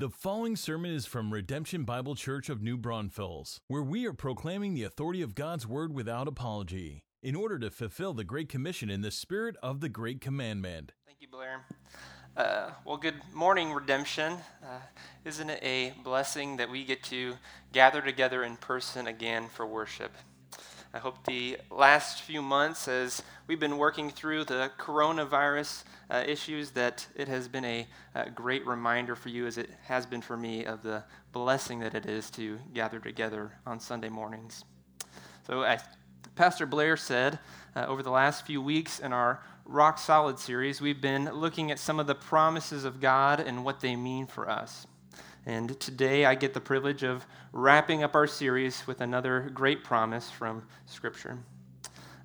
The following sermon is from Redemption Bible Church of New Braunfels, where we are proclaiming the authority of God's Word without apology, in order to fulfill the Great Commission in the spirit of the Great Commandment. Thank you, Blair. Uh, well, good morning, Redemption. Uh, isn't it a blessing that we get to gather together in person again for worship? I hope the last few months, as we've been working through the coronavirus uh, issues, that it has been a, a, great reminder for you, as it has been for me, of the blessing that it is to gather together on Sunday mornings. So, as Pastor Blair said, uh, over the last few weeks in our Rock Solid series, we've been looking at some of the promises of God and what they mean for us. And today I get the privilege of wrapping up our series with another great promise from Scripture.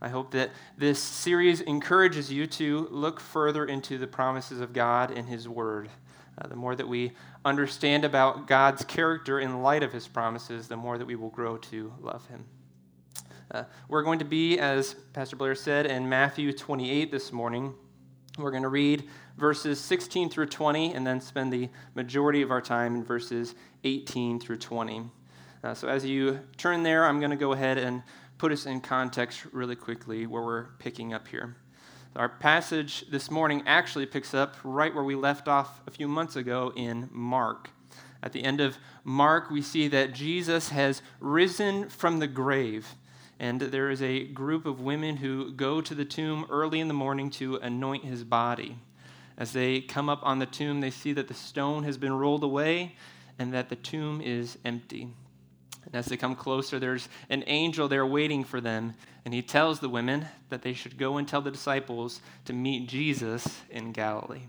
I hope that this series encourages you to look further into the promises of God in His Word. Uh, the more that we understand about God's character in light of His promises, the more that we will grow to love Him. Uh, we're going to be, as Pastor Blair said, in Matthew 28 this morning. We're going to read verses 16 through 20 and then spend the majority of our time in verses 18 through 20. Uh, so as you turn there, I'm going to go ahead and put us in context really quickly where we're picking up here. Our passage this morning actually picks up right where we left off a few months ago in Mark. At the end of Mark, we see that Jesus has risen from the grave. And there is a group of women who go to the tomb early in the morning to anoint his body. As they come up on the tomb, they see that the stone has been rolled away and that the tomb is empty. And as they come closer, there's an angel there waiting for them, and he tells the women that they should go and tell the disciples to meet Jesus in Galilee.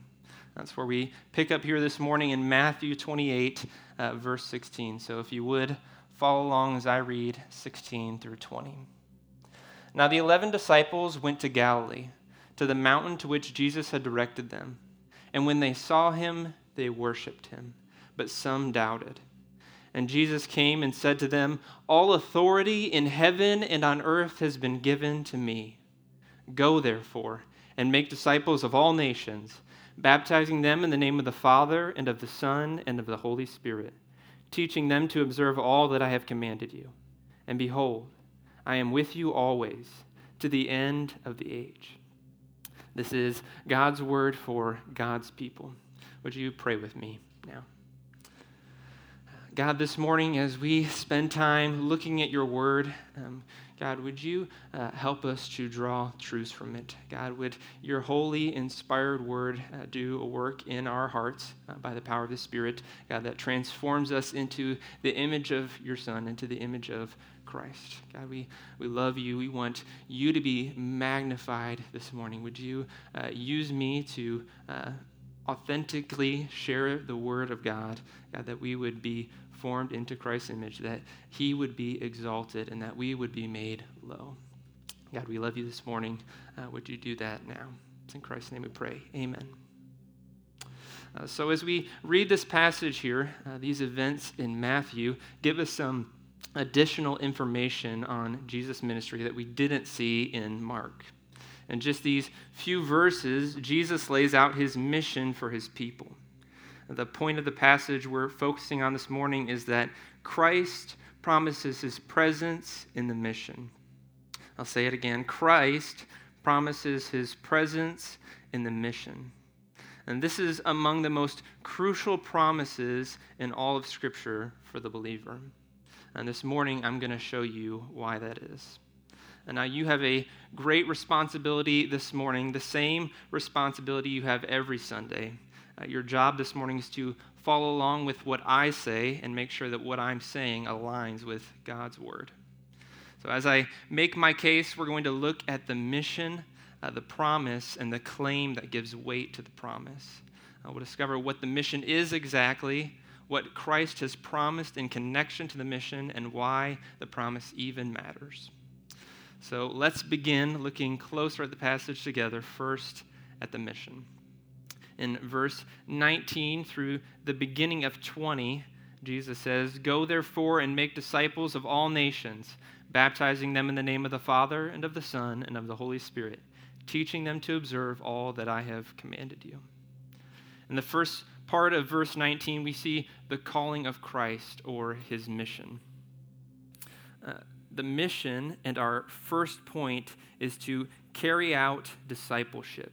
That's where we pick up here this morning in Matthew 28, uh, verse 16. So if you would, follow along as I read 16 through 20. Now the eleven disciples went to Galilee, to the mountain to which Jesus had directed them. And when they saw him, they worshipped him, but some doubted. And Jesus came and said to them, All authority in heaven and on earth has been given to me. Go, therefore, and make disciples of all nations, baptizing them in the name of the Father, and of the Son, and of the Holy Spirit teaching them to observe all that I have commanded you. And behold, I am with you always to the end of the age. This is God's word for God's people. Would you pray with me now? God, this morning, as we spend time looking at your word, um, God, would you uh, help us to draw truths from it? God, would your holy, inspired word uh, do a work in our hearts uh, by the power of the Spirit, God, that transforms us into the image of your Son, into the image of Christ. God, we, we love you. We want you to be magnified this morning. Would you uh, use me to uh, authentically share the word of God, God, that we would be formed into Christ's image, that he would be exalted and that we would be made low. God, we love you this morning. Uh, would you do that now? It's in Christ's name we pray. Amen. Uh, so, as we read this passage here, uh, these events in Matthew give us some additional information on Jesus' ministry that we didn't see in Mark. In just these few verses, Jesus lays out his mission for his people. The point of the passage we're focusing on this morning is that Christ promises his presence in the mission. I'll say it again Christ promises his presence in the mission. And this is among the most crucial promises in all of Scripture for the believer. And this morning, I'm going to show you why that is. And now you have a great responsibility this morning, the same responsibility you have every Sunday. Uh, your job this morning is to follow along with what I say and make sure that what I'm saying aligns with God's word. So, as I make my case, we're going to look at the mission, uh, the promise, and the claim that gives weight to the promise. Uh, we'll discover what the mission is exactly, what Christ has promised in connection to the mission, and why the promise even matters. So, let's begin looking closer at the passage together, first at the mission in verse 19 through the beginning of 20, Jesus says, Go therefore and make disciples of all nations, baptizing them in the name of the Father and of the Son and of the Holy Spirit, teaching them to observe all that I have commanded you. In the first part of verse 19, we see the calling of Christ or his mission. Uh, the mission and our first point is to carry out discipleship.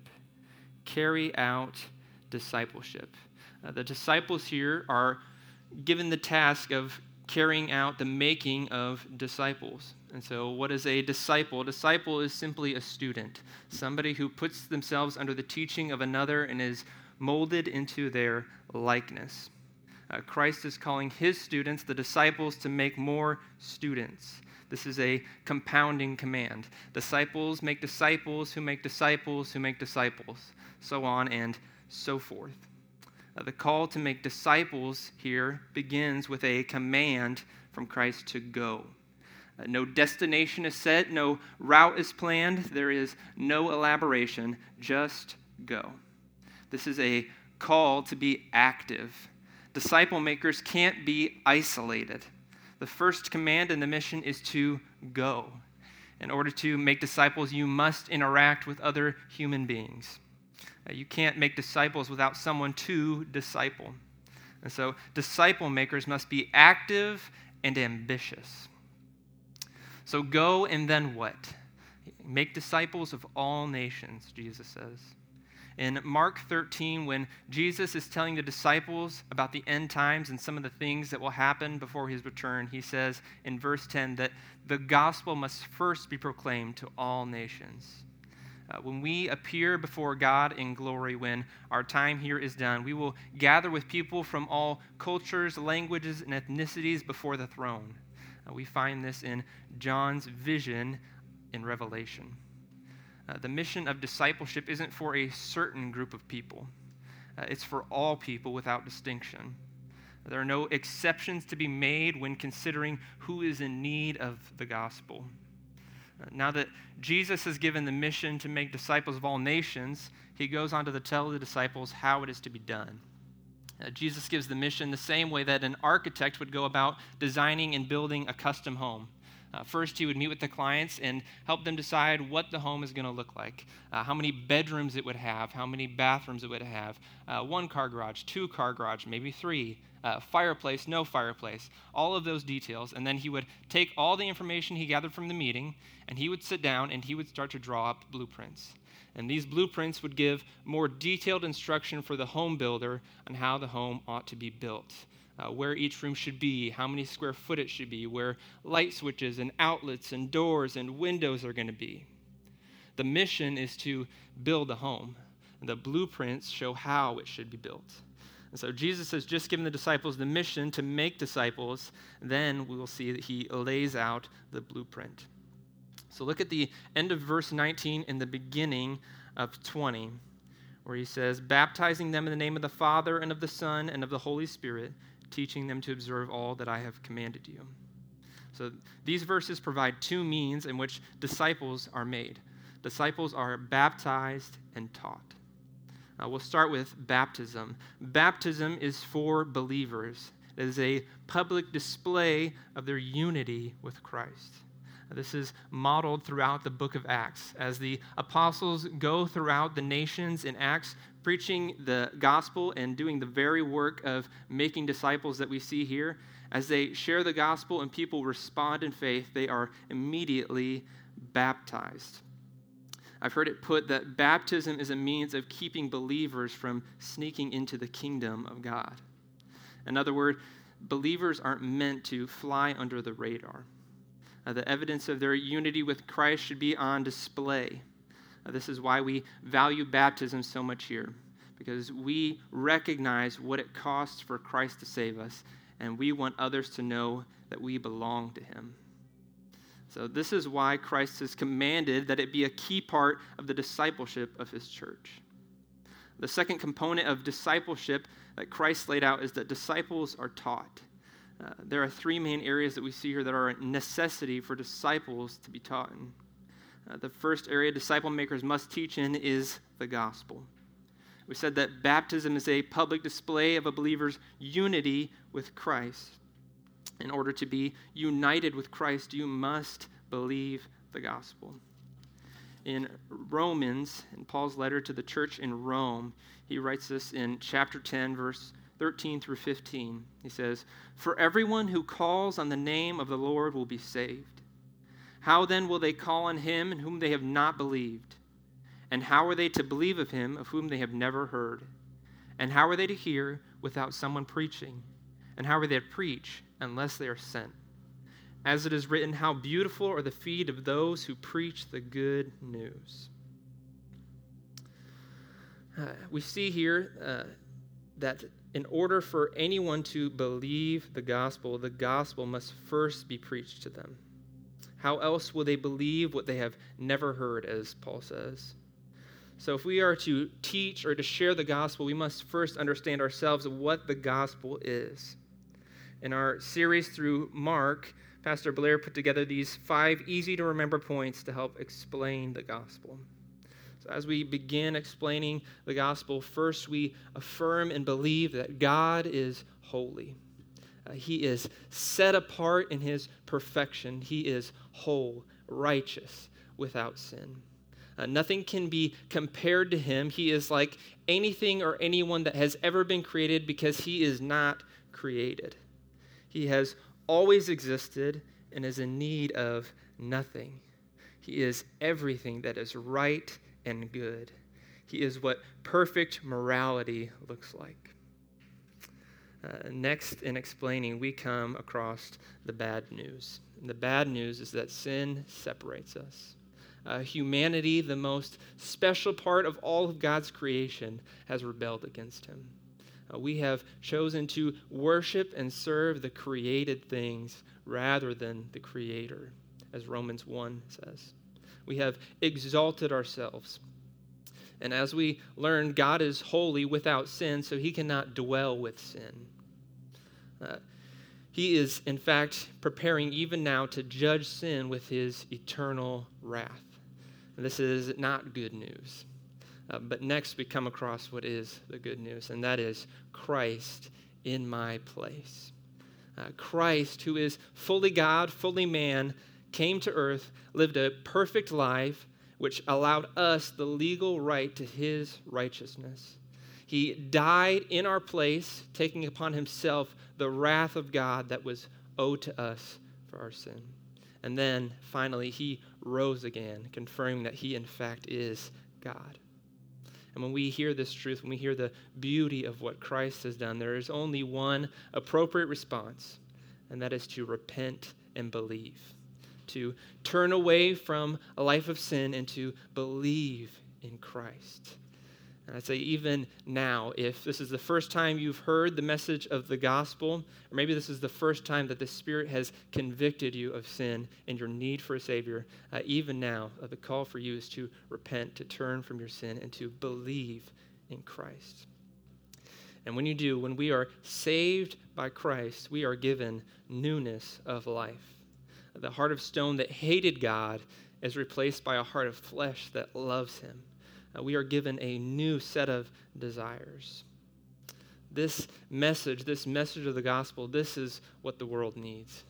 Carry out discipleship. Uh, the disciples here are given the task of carrying out the making of disciples. And so, what is a disciple? A disciple is simply a student, somebody who puts themselves under the teaching of another and is molded into their likeness. Uh, Christ is calling his students, the disciples, to make more students. This is a compounding command. Disciples make disciples who make disciples who make disciples, so on and so forth. Uh, the call to make disciples here begins with a command from Christ to go. Uh, no destination is set, no route is planned, there is no elaboration, just go. This is a call to be active. Disciple makers can't be isolated. The first command in the mission is to go. In order to make disciples, you must interact with other human beings. Uh, you can't make disciples without someone to disciple. And so, disciple makers must be active and ambitious. So go and then what? Make disciples of all nations, Jesus says. In Mark 13, when Jesus is telling the disciples about the end times and some of the things that will happen before his return, he says in verse 10 that the gospel must first be proclaimed to all nations. Uh, when we appear before God in glory, when our time here is done, we will gather with people from all cultures, languages, and ethnicities before the throne. Uh, we find this in John's vision in Revelation. Uh, the mission of discipleship isn't for a certain group of people, uh, it's for all people without distinction. There are no exceptions to be made when considering who is in need of the gospel. Uh, now that Jesus has given the mission to make disciples of all nations, he goes on to tell the disciples how it is to be done. Uh, Jesus gives the mission the same way that an architect would go about designing and building a custom home. Uh, first, he would meet with the clients and help them decide what the home is going to look like, uh, how many bedrooms it would have, how many bathrooms it would have, uh, one car garage, two car garage, maybe three, uh, fireplace, no fireplace, all of those details. And then he would take all the information he gathered from the meeting and he would sit down and he would start to draw up blueprints. And these blueprints would give more detailed instruction for the home builder on how the home ought to be built. Uh, where each room should be, how many square foot it should be, where light switches and outlets and doors and windows are going to be. The mission is to build a home, and the blueprints show how it should be built. And so Jesus has just given the disciples the mission to make disciples. Then we will see that he lays out the blueprint. So look at the end of verse 19 and the beginning of 20, where he says, Baptizing them in the name of the Father and of the Son and of the Holy Spirit, teaching them to observe all that I have commanded you. So these verses provide two means in which disciples are made disciples are baptized and taught. Uh, we'll start with baptism. Baptism is for believers, it is a public display of their unity with Christ. This is modeled throughout the book of Acts. As the apostles go throughout the nations in Acts, preaching the gospel and doing the very work of making disciples that we see here, as they share the gospel and people respond in faith, they are immediately baptized. I've heard it put that baptism is a means of keeping believers from sneaking into the kingdom of God. In other words, believers aren't meant to fly under the radar. Uh, the evidence of their unity with Christ should be on display. Uh, this is why we value baptism so much here, because we recognize what it costs for Christ to save us, and we want others to know that we belong to Him. So, this is why Christ has commanded that it be a key part of the discipleship of His church. The second component of discipleship that Christ laid out is that disciples are taught. Uh, there are three main areas that we see here that are a necessity for disciples to be taught in. Uh, the first area disciple makers must teach in is the gospel. We said that baptism is a public display of a believer's unity with Christ. In order to be united with Christ, you must believe the gospel. in Romans, in Paul's letter to the church in Rome, he writes this in chapter 10, verse 13 through 15. He says, For everyone who calls on the name of the Lord will be saved. How then will they call on him in whom they have not believed? And how are they to believe of him of whom they have never heard? And how are they to hear without someone preaching? And how are they to preach unless they are sent? As it is written, How beautiful are the feet of those who preach the good news. Uh, we see here uh, that in order for anyone to believe the gospel, the gospel must first be preached to them. How else will they believe what they have never heard, as Paul says? So, if we are to teach or to share the gospel, we must first understand ourselves what the gospel is. In our series through Mark, Pastor Blair put together these five easy to remember points to help explain the gospel. So, as we begin explaining the gospel, first we affirm and believe that God is holy. Uh, he is set apart in his perfection, He is whole, righteous, without sin. Uh, nothing can be compared to him. He is like anything or anyone that has ever been created because he is not created. He has always existed and is in need of nothing. He is everything that is right and good. He is what perfect morality looks like. Uh, next, in explaining, we come across the bad news. And the bad news is that sin separates us. Uh, humanity, the most special part of all of God's creation, has rebelled against him. Uh, we have chosen to worship and serve the created things rather than the Creator, as Romans 1 says. We have exalted ourselves. And as we learn, God is holy without sin, so he cannot dwell with sin. Uh, he is, in fact, preparing even now to judge sin with his eternal wrath. This is not good news. Uh, but next, we come across what is the good news, and that is Christ in my place. Uh, Christ, who is fully God, fully man, came to earth, lived a perfect life, which allowed us the legal right to his righteousness. He died in our place, taking upon himself the wrath of God that was owed to us for our sin. And then finally, he rose again, confirming that he, in fact, is God. And when we hear this truth, when we hear the beauty of what Christ has done, there is only one appropriate response, and that is to repent and believe, to turn away from a life of sin and to believe in Christ. And I'd say, even now, if this is the first time you've heard the message of the gospel, or maybe this is the first time that the Spirit has convicted you of sin and your need for a Savior, uh, even now, uh, the call for you is to repent, to turn from your sin, and to believe in Christ. And when you do, when we are saved by Christ, we are given newness of life. The heart of stone that hated God is replaced by a heart of flesh that loves Him uh, we are given a new set of desires. This message, this message of the gospel, this is what the world needs.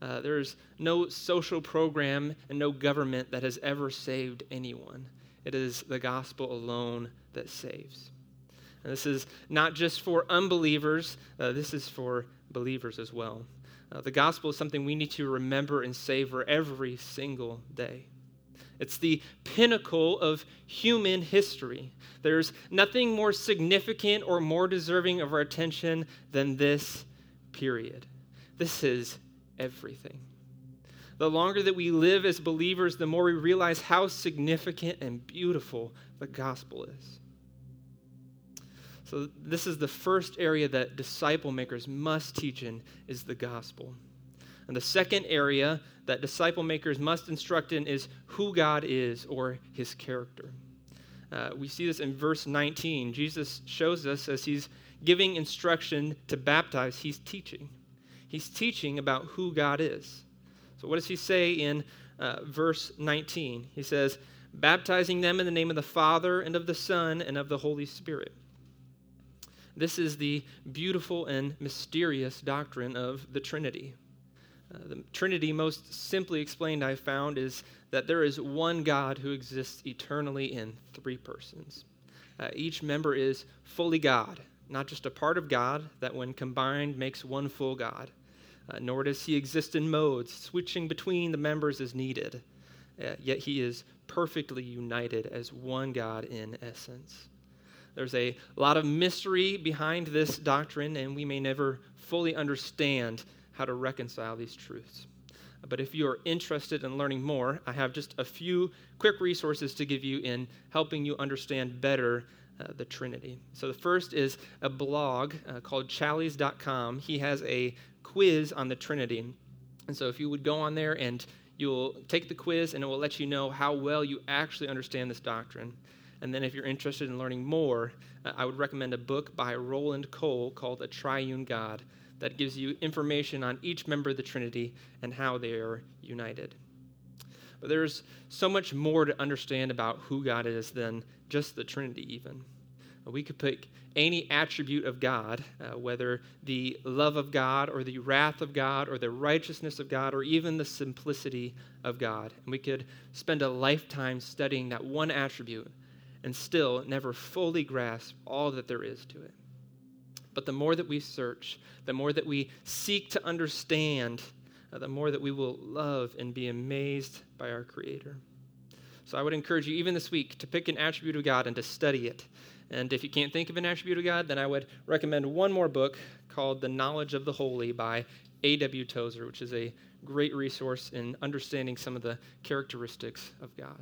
Uh, there's no social program and no government that has ever saved anyone. It is the gospel alone that saves. And this is not just for unbelievers, uh, this is for believers as well. Uh, the gospel is something we need to remember and savor every single day. It's the pinnacle of human history. There's nothing more significant or more deserving of our attention than this period. This is everything. The longer that we live as believers, the more we realize how significant and beautiful the gospel is. So, this is the first area that disciple makers must teach in is the gospel. And the second area that disciple makers must instruct in is who God is or his character. Uh, we see this in verse 19. Jesus shows us as he's giving instruction to baptize, he's teaching. He's teaching about who God is. So, what does he say in uh, verse 19? He says, baptizing them in the name of the Father and of the Son and of the Holy Spirit. This is the beautiful and mysterious doctrine of the Trinity. Uh, the Trinity, most simply explained, I found, is that there is one God who exists eternally in three persons. Uh, each member is fully God, not just a part of God that, when combined, makes one full God. Uh, nor does he exist in modes, switching between the members as needed. Uh, yet he is perfectly united as one God in essence. There's a lot of mystery behind this doctrine, and we may never fully understand how to reconcile these truths. But if you are interested in learning more, I have just a few quick resources to give you in helping you understand better uh, the Trinity. So the first is a blog uh, called challies.com. He has a quiz on the Trinity. And so if you would go on there and you'll take the quiz and it will let you know how well you actually understand this doctrine. And then if you're interested in learning more, uh, I would recommend a book by Roland Cole called A Triune God that gives you information on each member of the Trinity and how they are united. But there's so much more to understand about who God is than just the Trinity, even. We could pick any attribute of God, uh, whether the love of God or the wrath of God or the righteousness of God or even the simplicity of God. And we could spend a lifetime studying that one attribute and still never fully grasp all that there is to it. But the more that we search, the more that we seek to understand, uh, the more that we will love and be amazed by our Creator. So I would encourage you, even this week, to pick an attribute of God and to study it. And if you can't think of an attribute of God, then I would recommend one more book called The Knowledge of the Holy by A.W. Tozer, which is a great resource in understanding some of the characteristics of God.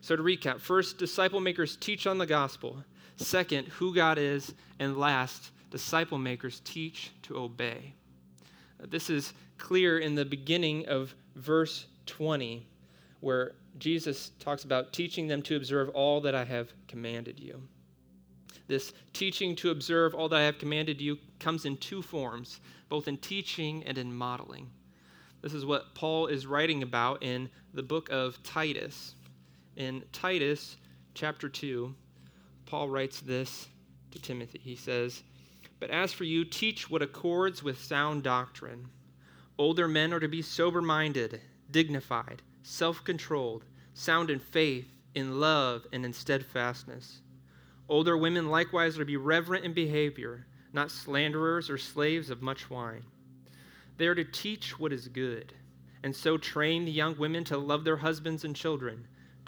So, to recap first, disciple makers teach on the gospel. Second, who God is. And last, disciple makers teach to obey. Uh, this is clear in the beginning of verse 20, where Jesus talks about teaching them to observe all that I have commanded you. This teaching to observe all that I have commanded you comes in two forms, both in teaching and in modeling. This is what Paul is writing about in the book of Titus. In Titus chapter 2, Paul writes this to Timothy. He says, But as for you, teach what accords with sound doctrine. Older men are to be sober minded, dignified, self controlled, sound in faith, in love, and in steadfastness. Older women likewise are to be reverent in behavior, not slanderers or slaves of much wine. They are to teach what is good, and so train the young women to love their husbands and children,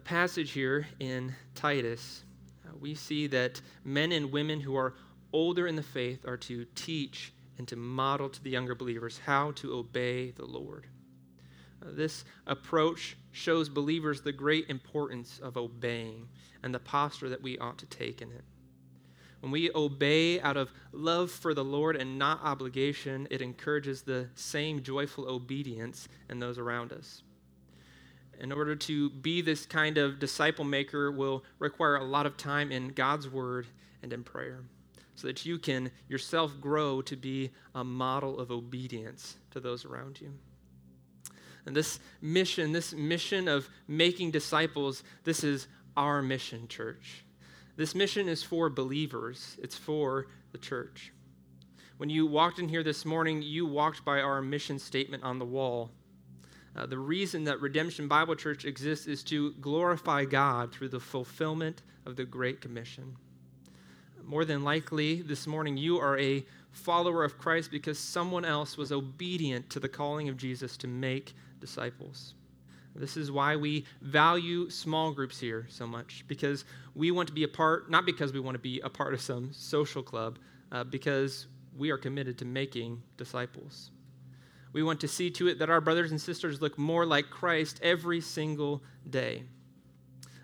passage here in Titus, uh, we see that men and women who are older in the faith are to teach and to model to the younger believers how to obey the Lord. This approach shows believers the great importance of obeying and the posture that we ought to take in it. When we obey out of love for the Lord and not obligation, it encourages the same joyful obedience in those around us. In order to be this kind of disciple maker will require a lot of time in God's word and in prayer so that you can yourself grow to be a model of obedience to those around you. And this mission, this mission of making disciples, this is our mission, church. This mission is for believers, it's for the church. When you walked in here this morning, you walked by our mission statement on the wall. Uh, the reason that Redemption Bible Church exists is to glorify God through the fulfillment of the Great Commission. More than likely, this morning, you are a follower of Christ because someone else was obedient to the calling of Jesus to make disciples. This is why we value small groups here so much, because we want to be a part, not because we want to be a part of some social club, uh, because we are committed to making disciples. We want to see to it that our brothers and sisters look more like Christ every single day.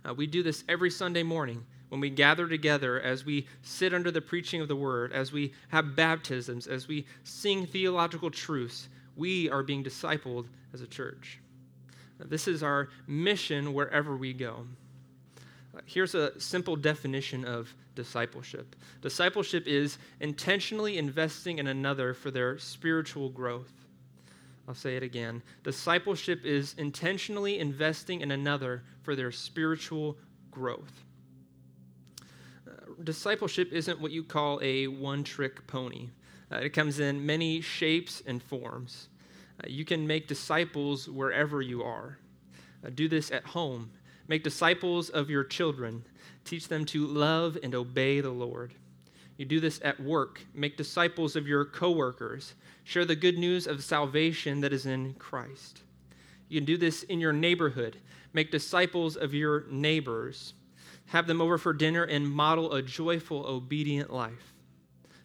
Uh, we do this every Sunday morning when we gather together, as we sit under the preaching of the word, as we have baptisms, as we sing theological truths we are being discipled as a church. This is our mission wherever we go. Here's a simple definition of discipleship discipleship is intentionally investing in another for their spiritual growth. I'll say it again. Discipleship is intentionally investing in another for their spiritual growth. Uh, discipleship isn't what you call a one trick pony, uh, it comes in many shapes and forms. Uh, you can make disciples wherever you are. Uh, do this at home. Make disciples of your children. Teach them to love and obey the Lord. You do this at work. Make disciples of your coworkers. Share the good news of salvation that is in Christ. You can do this in your neighborhood. Make disciples of your neighbors. Have them over for dinner and model a joyful, obedient life.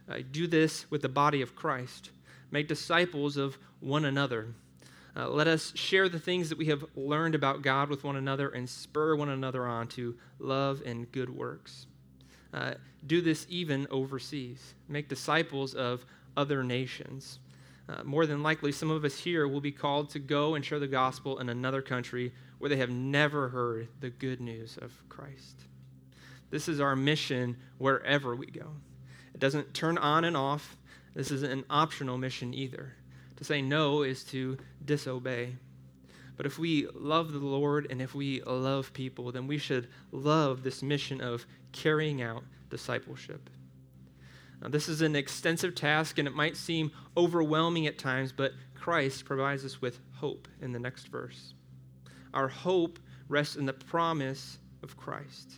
Uh, do this with the body of Christ. Make disciples of one another. Uh, let us share the things that we have learned about God with one another and spur one another on to love and good works. Uh, do this even overseas. Make disciples of other nations. Uh, more than likely, some of us here will be called to go and share the gospel in another country where they have never heard the good news of Christ. This is our mission wherever we go. It doesn't turn on and off. This isn't an optional mission either. To say no is to disobey. But if we love the Lord and if we love people, then we should love this mission of carrying out discipleship. Now, this is an extensive task and it might seem overwhelming at times, but Christ provides us with hope in the next verse. Our hope rests in the promise of Christ.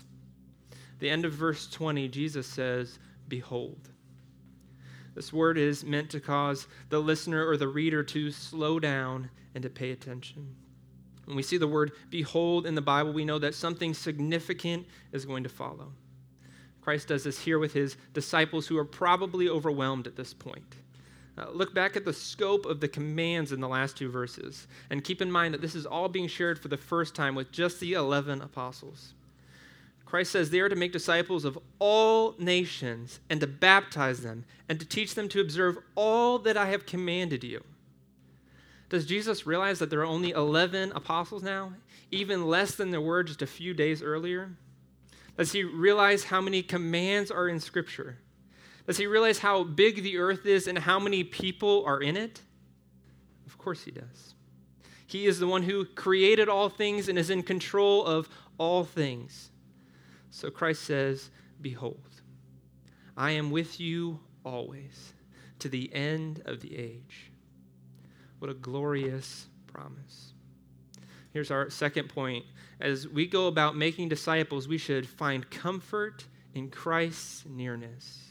The end of verse 20, Jesus says, Behold. This word is meant to cause the listener or the reader to slow down and to pay attention. When we see the word behold in the Bible, we know that something significant is going to follow. Christ does this here with his disciples who are probably overwhelmed at this point. Uh, look back at the scope of the commands in the last two verses and keep in mind that this is all being shared for the first time with just the 11 apostles. Christ says they are to make disciples of all nations and to baptize them and to teach them to observe all that I have commanded you. Does Jesus realize that there are only 11 apostles now, even less than there were just a few days earlier? Does he realize how many commands are in Scripture? Does he realize how big the earth is and how many people are in it? Of course he does. He is the one who created all things and is in control of all things. So Christ says, Behold, I am with you always to the end of the age. What a glorious promise. Here's our second point. As we go about making disciples, we should find comfort in Christ's nearness.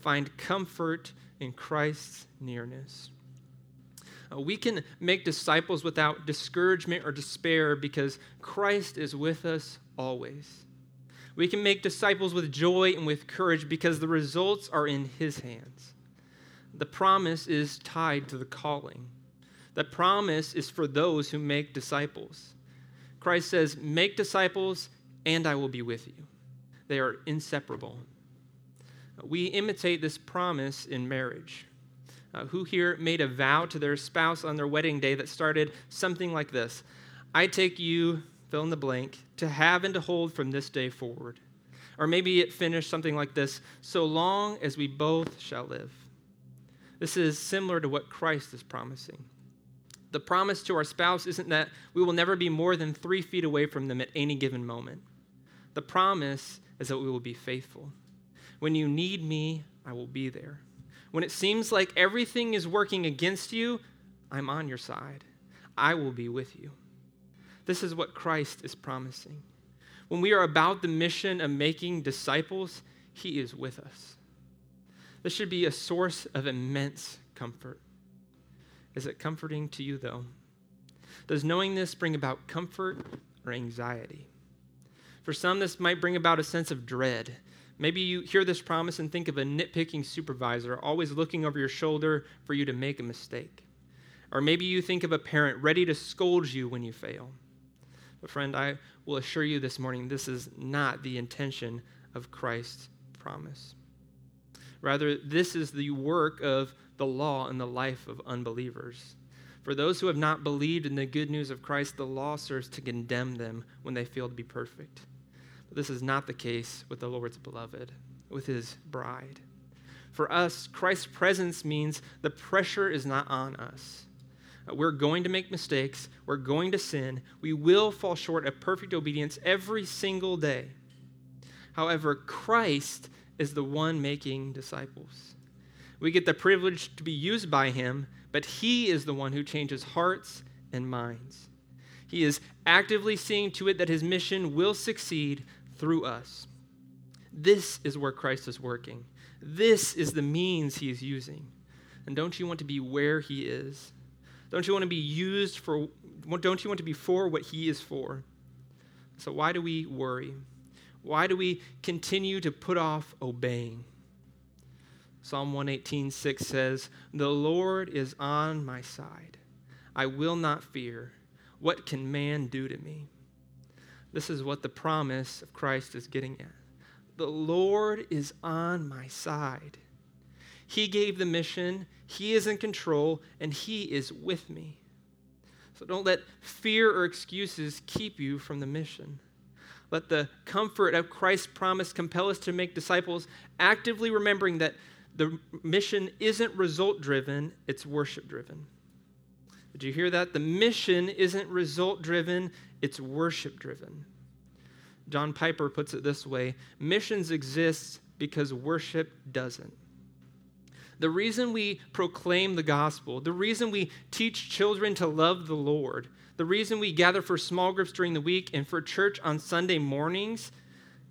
Find comfort in Christ's nearness. Uh, we can make disciples without discouragement or despair because Christ is with us always. We can make disciples with joy and with courage because the results are in His hands. The promise is tied to the calling. The promise is for those who make disciples. Christ says, Make disciples, and I will be with you. They are inseparable. We imitate this promise in marriage. Uh, who here made a vow to their spouse on their wedding day that started something like this I take you fill in the blank, to have and to hold from this day forward. Or maybe it finished something like this so long as we both shall live. This is similar to what Christ is promising. The promise to our spouse isn't that we will never be more than three feet away from them at any given moment. The promise is that we will be faithful. When you need me, I will be there. When it seems like everything is working against you, I'm on your side. I will be with you. This is what Christ is promising. When we are about the mission of making disciples, He is with us. This should be a source of immense comfort. Is it comforting to you, though? Does knowing this bring about comfort or anxiety? For some, this might bring about a sense of dread. Maybe you hear this promise and think of a nitpicking supervisor always looking over your shoulder for you to make a mistake. Or maybe you think of a parent ready to scold you when you fail. But, friend, I will assure you this morning this is not the intention of Christ's promise. Rather, this is the work of the law in the life of unbelievers. For those who have not believed in the good news of Christ, the law serves to condemn them when they fail to be perfect. But this is not the case with the Lord's beloved, with his bride. For us, Christ's presence means the pressure is not on us. We're going to make mistakes. We're going to sin. We will fall short of perfect obedience every single day. However, Christ is the one making disciples. We get the privilege to be used by him, but he is the one who changes hearts and minds. He is actively seeing to it that his mission will succeed through us. This is where Christ is working. This is the means he is using. And don't you want to be where he is? Don't you want to be used for, don't you want to be for what he is for? So why do we worry? Why do we continue to put off obeying? Psalm 118:6 says, "The Lord is on my side. I will not fear. What can man do to me?" This is what the promise of Christ is getting at. The Lord is on my side. He gave the mission, He is in control, and He is with me. So don't let fear or excuses keep you from the mission. Let the comfort of Christ's promise compel us to make disciples, actively remembering that the mission isn't result driven, it's worship driven. Did you hear that? The mission isn't result driven, it's worship driven. John Piper puts it this way missions exist because worship doesn't. The reason we proclaim the gospel, the reason we teach children to love the Lord, the reason we gather for small groups during the week and for church on Sunday mornings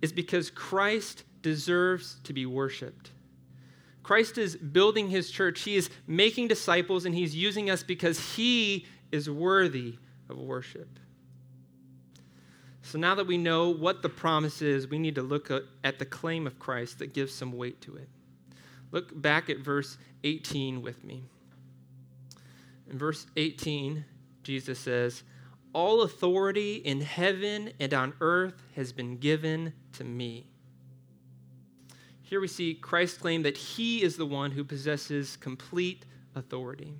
is because Christ deserves to be worshiped. Christ is building his church. He is making disciples and he's using us because he is worthy of worship. So now that we know what the promise is, we need to look at the claim of Christ that gives some weight to it. Look back at verse 18 with me. In verse 18, Jesus says, All authority in heaven and on earth has been given to me. Here we see Christ claim that he is the one who possesses complete authority.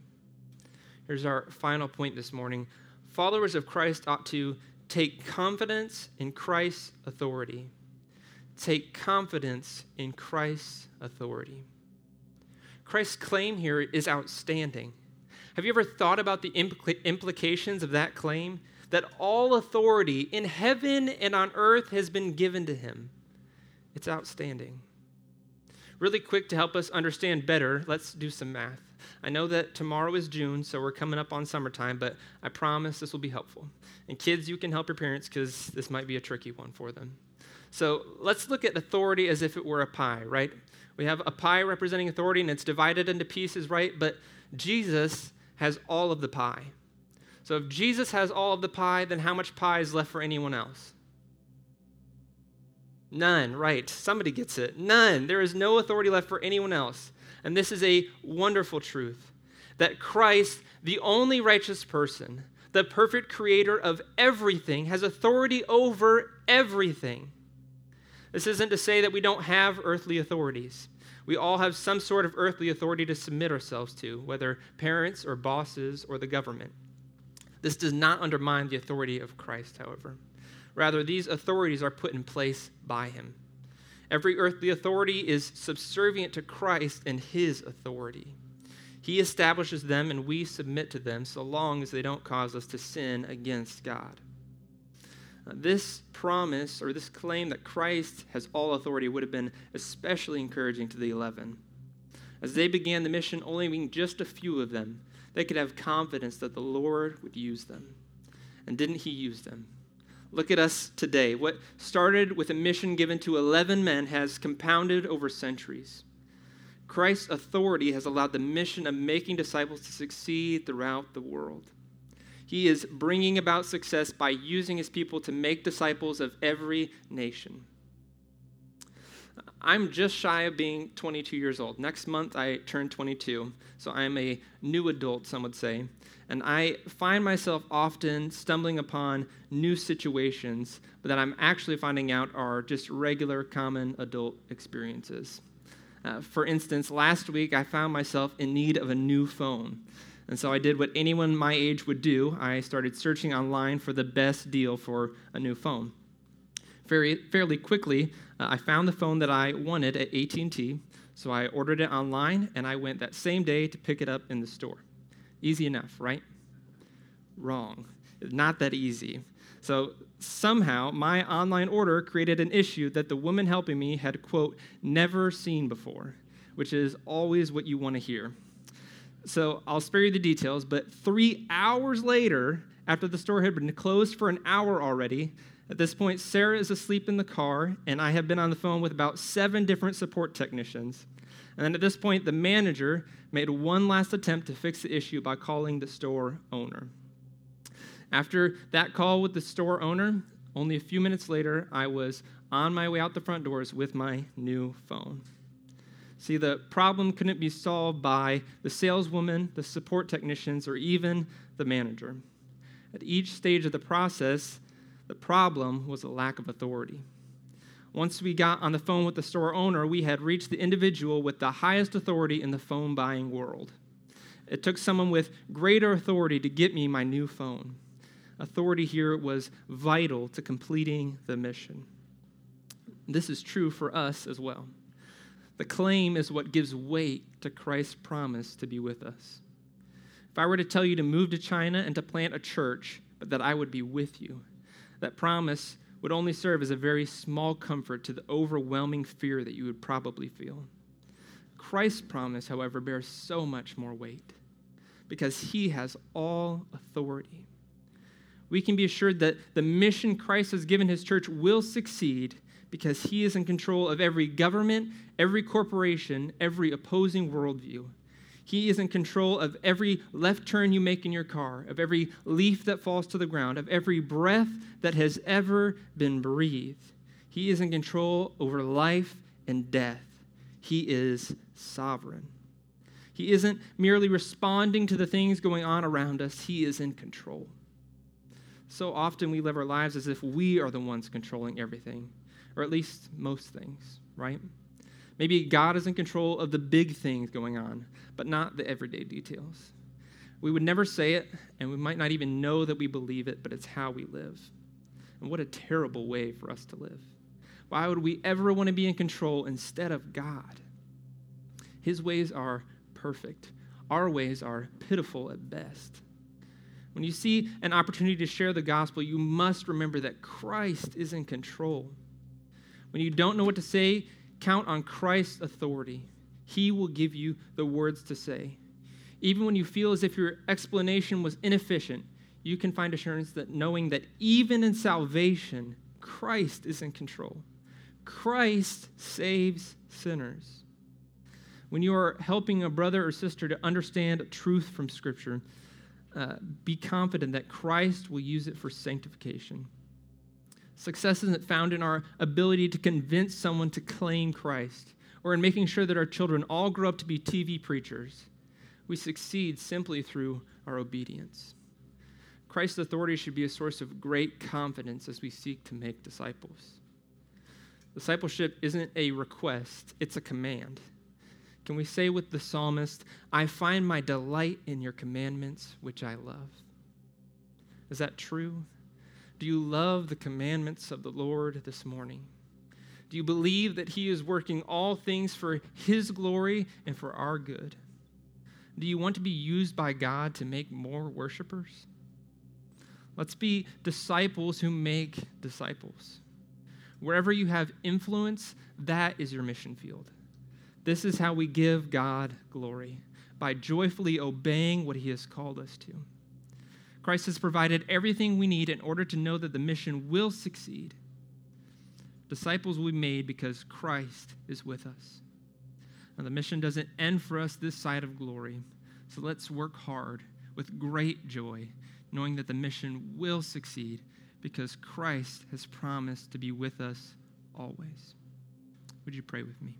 Here's our final point this morning. Followers of Christ ought to take confidence in Christ's authority. Take confidence in Christ's authority. Christ's claim here is outstanding. Have you ever thought about the impl- implications of that claim? That all authority in heaven and on earth has been given to him. It's outstanding. Really quick to help us understand better, let's do some math. I know that tomorrow is June, so we're coming up on summertime, but I promise this will be helpful. And kids, you can help your parents because this might be a tricky one for them. So let's look at authority as if it were a pie, right? We have a pie representing authority and it's divided into pieces, right? But Jesus has all of the pie. So if Jesus has all of the pie, then how much pie is left for anyone else? None, right. Somebody gets it. None. There is no authority left for anyone else. And this is a wonderful truth that Christ, the only righteous person, the perfect creator of everything, has authority over everything. This isn't to say that we don't have earthly authorities. We all have some sort of earthly authority to submit ourselves to, whether parents or bosses or the government. This does not undermine the authority of Christ, however. Rather, these authorities are put in place by him. Every earthly authority is subservient to Christ and his authority. He establishes them and we submit to them so long as they don't cause us to sin against God. This promise or this claim that Christ has all authority would have been especially encouraging to the eleven. As they began the mission, only being just a few of them, they could have confidence that the Lord would use them. And didn't He use them? Look at us today. What started with a mission given to 11 men has compounded over centuries. Christ's authority has allowed the mission of making disciples to succeed throughout the world. He is bringing about success by using his people to make disciples of every nation. I'm just shy of being 22 years old. Next month, I turn 22, so I'm a new adult, some would say. And I find myself often stumbling upon new situations that I'm actually finding out are just regular, common adult experiences. Uh, for instance, last week I found myself in need of a new phone. And so I did what anyone my age would do. I started searching online for the best deal for a new phone. Very, fairly quickly, Uh, I found the phone that I wanted at AT&T, so I ordered it online and I went that same day to pick it up in the store. Easy enough, right? Wrong. Not that easy. So somehow my online order created an issue that the woman helping me had, quote, never seen before, which is always what you want to hear. So I'll spare you the details, but three hours later, after the store had been closed for an hour already, at this point, Sarah is asleep in the car, and I have been on the phone with about seven different support technicians. And then at this point, the manager made one last attempt to fix the issue by calling the store owner. After that call with the store owner, only a few minutes later, I was on my way out the front doors with my new phone. See, the problem couldn't be solved by the saleswoman, the support technicians, or even the manager. At each stage of the process, the problem was a lack of authority. Once we got on the phone with the store owner, we had reached the individual with the highest authority in the phone buying world. It took someone with greater authority to get me my new phone authority here was vital to completing the mission. This is true for us as well. The claim is what gives weight to Christ's promise to be with us. If I were to tell you to move to China and to plant a church, but that I would be with you, that promise would only serve as a very small comfort to the overwhelming fear that you would probably feel. Christ's promise, however, bears so much more weight because he has all authority we can be assured that the mission Christ has given his church will succeed because he is in control of every government, every corporation, every opposing worldview. He is in control of every left turn you make in your car, of every leaf that falls to the ground, of every breath that has ever been breathed. He is in control over life and death. He is sovereign. He isn't merely responding to the things going on around us, he is in control. So often we live our lives as if we are the ones controlling everything, or at least most things, right? Maybe God is in control of the big things going on, but not the everyday details. We would never say it, and we might not even know that we believe it, but it's how we live. And what a terrible way for us to live. Why would we ever want to be in control instead of God? His ways are perfect, our ways are pitiful at best. When you see an opportunity to share the gospel, you must remember that Christ is in control. When you don't know what to say, count on Christ's authority. He will give you the words to say. Even when you feel as if your explanation was inefficient, you can find assurance that knowing that even in salvation, Christ is in control. Christ saves sinners. When you are helping a brother or sister to understand truth from Scripture, uh, be confident that Christ will use it for sanctification. Success isn't found in our ability to convince someone to claim Christ or in making sure that our children all grow up to be TV preachers. We succeed simply through our obedience. Christ's authority should be a source of great confidence as we seek to make disciples. Discipleship isn't a request, it's a command. Can we say with the psalmist, I find my delight in your commandments, which I love? Is that true? Do you love the commandments of the Lord this morning? Do you believe that He is working all things for His glory and for our good? Do you want to be used by God to make more worshipers? Let's be disciples who make disciples. Wherever you have influence, that is your mission field. This is how we give God glory by joyfully obeying what He has called us to. Christ has provided everything we need in order to know that the mission will succeed. Disciples will be made because Christ is with us. Now, the mission doesn't end for us this side of glory, so let's work hard with great joy, knowing that the mission will succeed because Christ has promised to be with us always. Would you pray with me?